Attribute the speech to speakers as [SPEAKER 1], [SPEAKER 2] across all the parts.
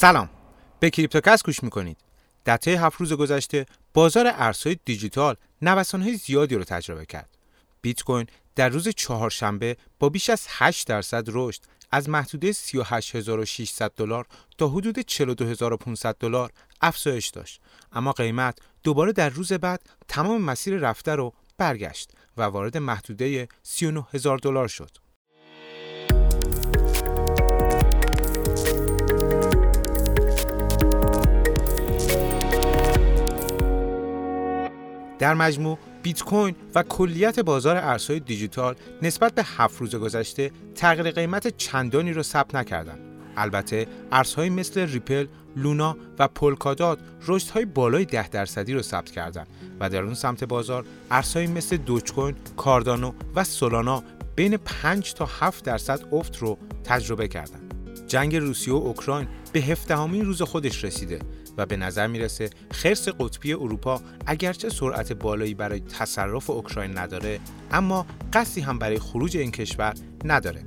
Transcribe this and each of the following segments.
[SPEAKER 1] سلام. به کریپتوکس گوش می‌کنید. در طی هفت روز گذشته بازار ارزهای دیجیتال نوسانهای زیادی رو تجربه کرد. بیت کوین در روز چهارشنبه با بیش از 8 درصد رشد از محدوده 38600 دلار تا حدود 42500 دلار افزایش داشت. اما قیمت دوباره در روز بعد تمام مسیر رفته رو برگشت و وارد محدوده 39000 دلار شد. در مجموع بیت کوین و کلیت بازار ارزهای دیجیتال نسبت به هفت روز گذشته تغییر قیمت چندانی را ثبت نکردند. البته ارزهایی مثل ریپل، لونا و پولکادات رشدهای بالای 10 درصدی را ثبت کردند و در اون سمت بازار ارزهایی مثل دوج کوین، کاردانو و سولانا بین 5 تا 7 درصد افت رو تجربه کردند. جنگ روسیه و اوکراین به هفدهمین روز خودش رسیده و به نظر می‌رسه خرس قطبی اروپا اگرچه سرعت بالایی برای تصرف اوکراین نداره اما قصدی هم برای خروج این کشور نداره.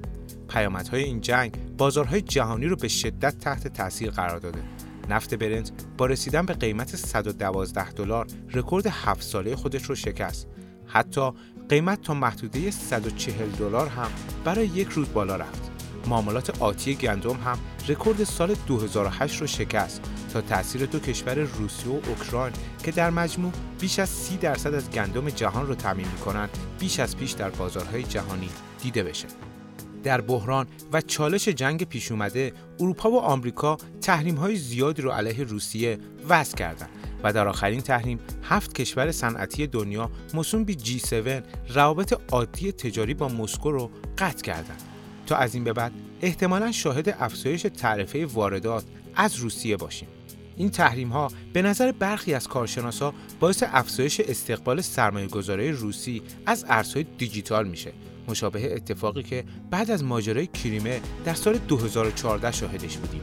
[SPEAKER 1] پیامدهای این جنگ بازارهای جهانی رو به شدت تحت تاثیر قرار داده. نفت برنت با رسیدن به قیمت 112 دلار رکورد 7 ساله خودش رو شکست. حتی قیمت تا محدوده 140 دلار هم برای یک روز بالا رفت. معاملات آتی گندم هم رکورد سال 2008 رو شکست تا تاثیر دو کشور روسیه و اوکراین که در مجموع بیش از 30 درصد از گندم جهان رو تامین می‌کنند بیش از پیش در بازارهای جهانی دیده بشه. در بحران و چالش جنگ پیش اومده اروپا و آمریکا تحریم های زیادی رو علیه روسیه وضع کردند و در آخرین تحریم هفت کشور صنعتی دنیا مصوم به G7 روابط عادی تجاری با مسکو رو قطع کردند تا از این به بعد احتمالا شاهد افزایش تعرفه واردات از روسیه باشیم. این تحریم ها به نظر برخی از کارشناسا باعث افزایش استقبال سرمایه گذاره روسی از ارزهای دیجیتال میشه. مشابه اتفاقی که بعد از ماجرای کریمه در سال 2014 شاهدش بودیم.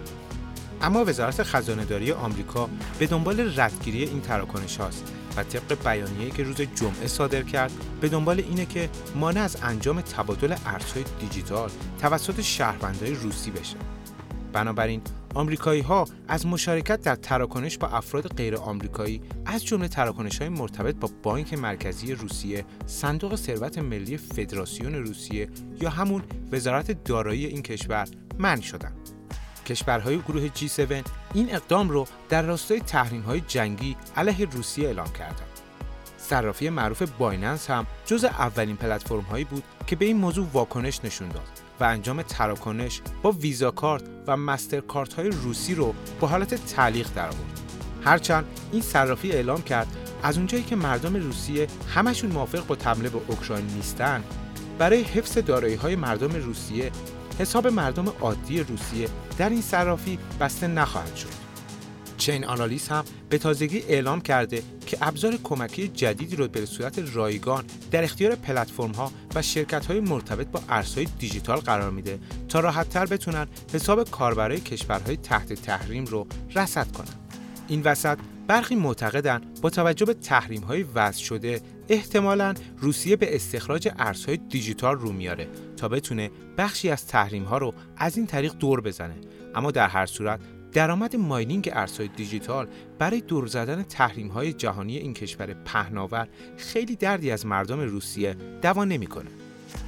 [SPEAKER 1] اما وزارت خزانهداری آمریکا به دنبال ردگیری این تراکنش هاست و طبق بیانیه‌ای که روز جمعه صادر کرد به دنبال اینه که مانع از انجام تبادل ارزهای دیجیتال توسط شهروندهای روسی بشه بنابراین آمریکایی ها از مشارکت در تراکنش با افراد غیر آمریکایی از جمله تراکنش های مرتبط با بانک مرکزی روسیه، صندوق ثروت ملی فدراسیون روسیه یا همون وزارت دارایی این کشور منع شدند. کشورهای گروه G7 این اقدام رو در راستای تحریم های جنگی علیه روسیه اعلام کردند. صرافی معروف بایننس هم جز اولین پلتفرم هایی بود که به این موضوع واکنش نشون داد و انجام تراکنش با ویزا کارت و مستر کارت های روسی رو با حالت تعلیق درآورد. هرچند این صرافی اعلام کرد از اونجایی که مردم روسیه همشون موافق با حمله به اوکراین نیستن برای حفظ دارایی های مردم روسیه حساب مردم عادی روسیه در این صرافی بسته نخواهد شد. چین آنالیز هم به تازگی اعلام کرده که ابزار کمکی جدیدی رو به صورت رایگان در اختیار پلتفرم ها و شرکت های مرتبط با ارزهای دیجیتال قرار میده تا راحتتر بتونن حساب کاربرای کشورهای تحت تحریم رو رصد کنن. این وسط برخی معتقدند با توجه به تحریم های وضع شده احتمالا روسیه به استخراج ارزهای دیجیتال رو میاره تا بتونه بخشی از تحریم ها رو از این طریق دور بزنه اما در هر صورت درآمد ماینینگ ارزهای دیجیتال برای دور زدن تحریم های جهانی این کشور پهناور خیلی دردی از مردم روسیه دوا نمی‌کنه.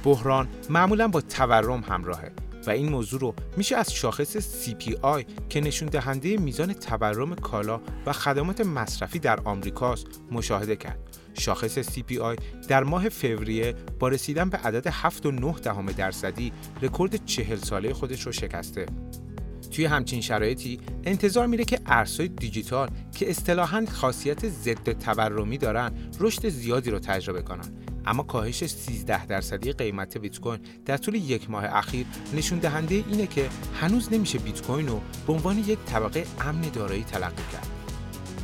[SPEAKER 1] بحران معمولا با تورم همراهه و این موضوع رو میشه از شاخص CPI که نشون دهنده میزان تورم کالا و خدمات مصرفی در آمریکاست مشاهده کرد. شاخص CPI در ماه فوریه با رسیدن به عدد 7.9 درصدی رکورد 40 ساله خودش رو شکسته. توی همچین شرایطی انتظار میره که ارزهای دیجیتال که اصطلاحا خاصیت ضد تورمی دارن رشد زیادی رو تجربه کنن اما کاهش 13 درصدی قیمت بیت کوین در طول یک ماه اخیر نشون دهنده اینه که هنوز نمیشه بیت کوین رو به عنوان یک طبقه امن دارایی تلقی کرد.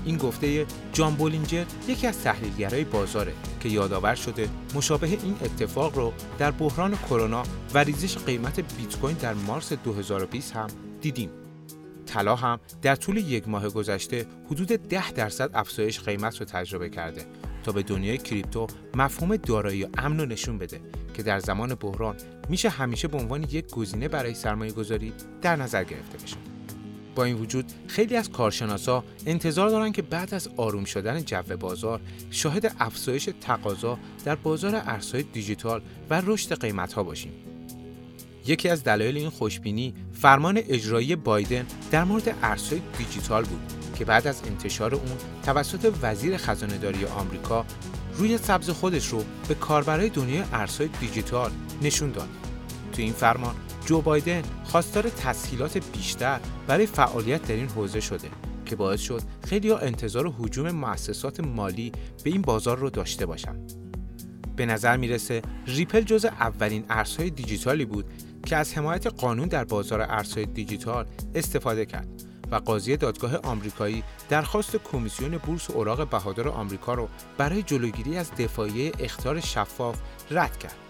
[SPEAKER 1] این گفته جان بولینجر یکی از تحلیلگرای بازاره که یادآور شده مشابه این اتفاق رو در بحران کرونا و ریزش قیمت بیت کوین در مارس 2020 هم دیدیم. طلا هم در طول یک ماه گذشته حدود 10 درصد افزایش قیمت رو تجربه کرده تا به دنیای کریپتو مفهوم دارایی و امن رو نشون بده که در زمان بحران میشه همیشه به عنوان یک گزینه برای سرمایه گذاری در نظر گرفته بشه. این وجود خیلی از کارشناسا انتظار دارند که بعد از آروم شدن جو بازار شاهد افزایش تقاضا در بازار ارزهای دیجیتال و رشد قیمتها باشیم. یکی از دلایل این خوشبینی فرمان اجرایی بایدن در مورد ارزهای دیجیتال بود که بعد از انتشار اون توسط وزیر خزانهداری آمریکا روی سبز خودش رو به کاربرای دنیای ارزهای دیجیتال نشون داد. تو این فرمان جو بایدن خواستار تسهیلات بیشتر برای فعالیت در این حوزه شده که باعث شد خیلی ها انتظار هجوم مؤسسات مالی به این بازار رو داشته باشند. به نظر می‌رسه ریپل جزو اولین ارزهای دیجیتالی بود که از حمایت قانون در بازار ارزهای دیجیتال استفاده کرد و قاضی دادگاه آمریکایی درخواست کمیسیون بورس اوراق بهادار آمریکا رو برای جلوگیری از دفاعیه اخطار شفاف رد کرد.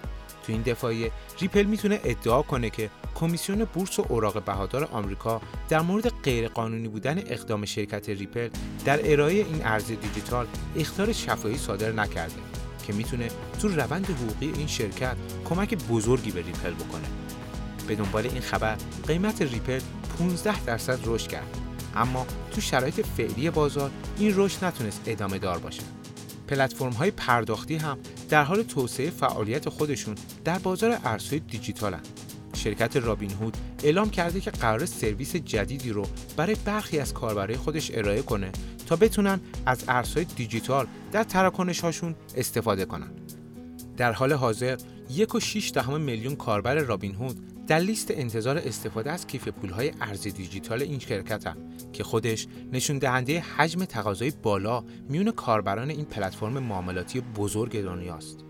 [SPEAKER 1] تو این دفاعیه. ریپل می‌تونه ادعا کنه که کمیسیون بورس و اوراق بهادار آمریکا در مورد غیرقانونی بودن اقدام شرکت ریپل در ارائه این ارز دیجیتال اخطار شفاهی صادر نکرده که می‌تونه تو روند حقوقی این شرکت کمک بزرگی به ریپل بکنه. به دنبال این خبر قیمت ریپل 15 درصد رشد کرد. اما تو شرایط فعلی بازار این رشد نتونست ادامه دار باشه. پلتفرم های پرداختی هم در حال توسعه فعالیت خودشون در بازار ارزهای دیجیتال شرکت رابین هود اعلام کرده که قرار سرویس جدیدی رو برای برخی از کاربرای خودش ارائه کنه تا بتونن از ارزهای دیجیتال در تراکنش هاشون استفاده کنن. در حال حاضر یک و 6 دهم میلیون کاربر رابین هود در لیست انتظار استفاده از کیف پولهای ارز دیجیتال این شرکت هم که خودش نشون دهنده حجم تقاضای بالا میون کاربران این پلتفرم معاملاتی بزرگ دنیاست.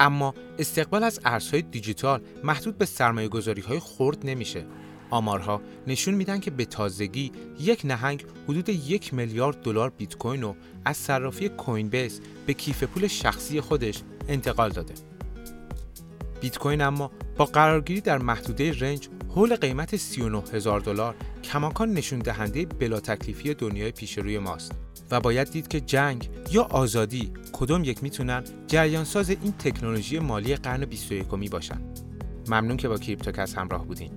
[SPEAKER 1] اما استقبال از ارزهای دیجیتال محدود به سرمایه گذاری های خرد نمیشه. آمارها نشون میدن که به تازگی یک نهنگ حدود یک میلیارد دلار بیت کوین رو از صرافی کوین بیس به کیف پول شخصی خودش انتقال داده. بیت کوین اما با قرارگیری در محدوده رنج حول قیمت 39 هزار دلار کماکان نشون دهنده بلا تکلیفی دنیای پیش روی ماست و باید دید که جنگ یا آزادی کدوم یک می‌تونن جریان ساز این تکنولوژی مالی قرن 21 می باشن؟ ممنون که با کریپتوکس همراه بودین.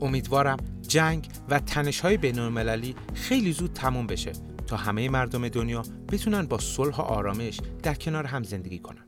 [SPEAKER 1] امیدوارم جنگ و تنش های بین خیلی زود تموم بشه تا همه مردم دنیا بتونن با صلح و آرامش در کنار هم زندگی کنن.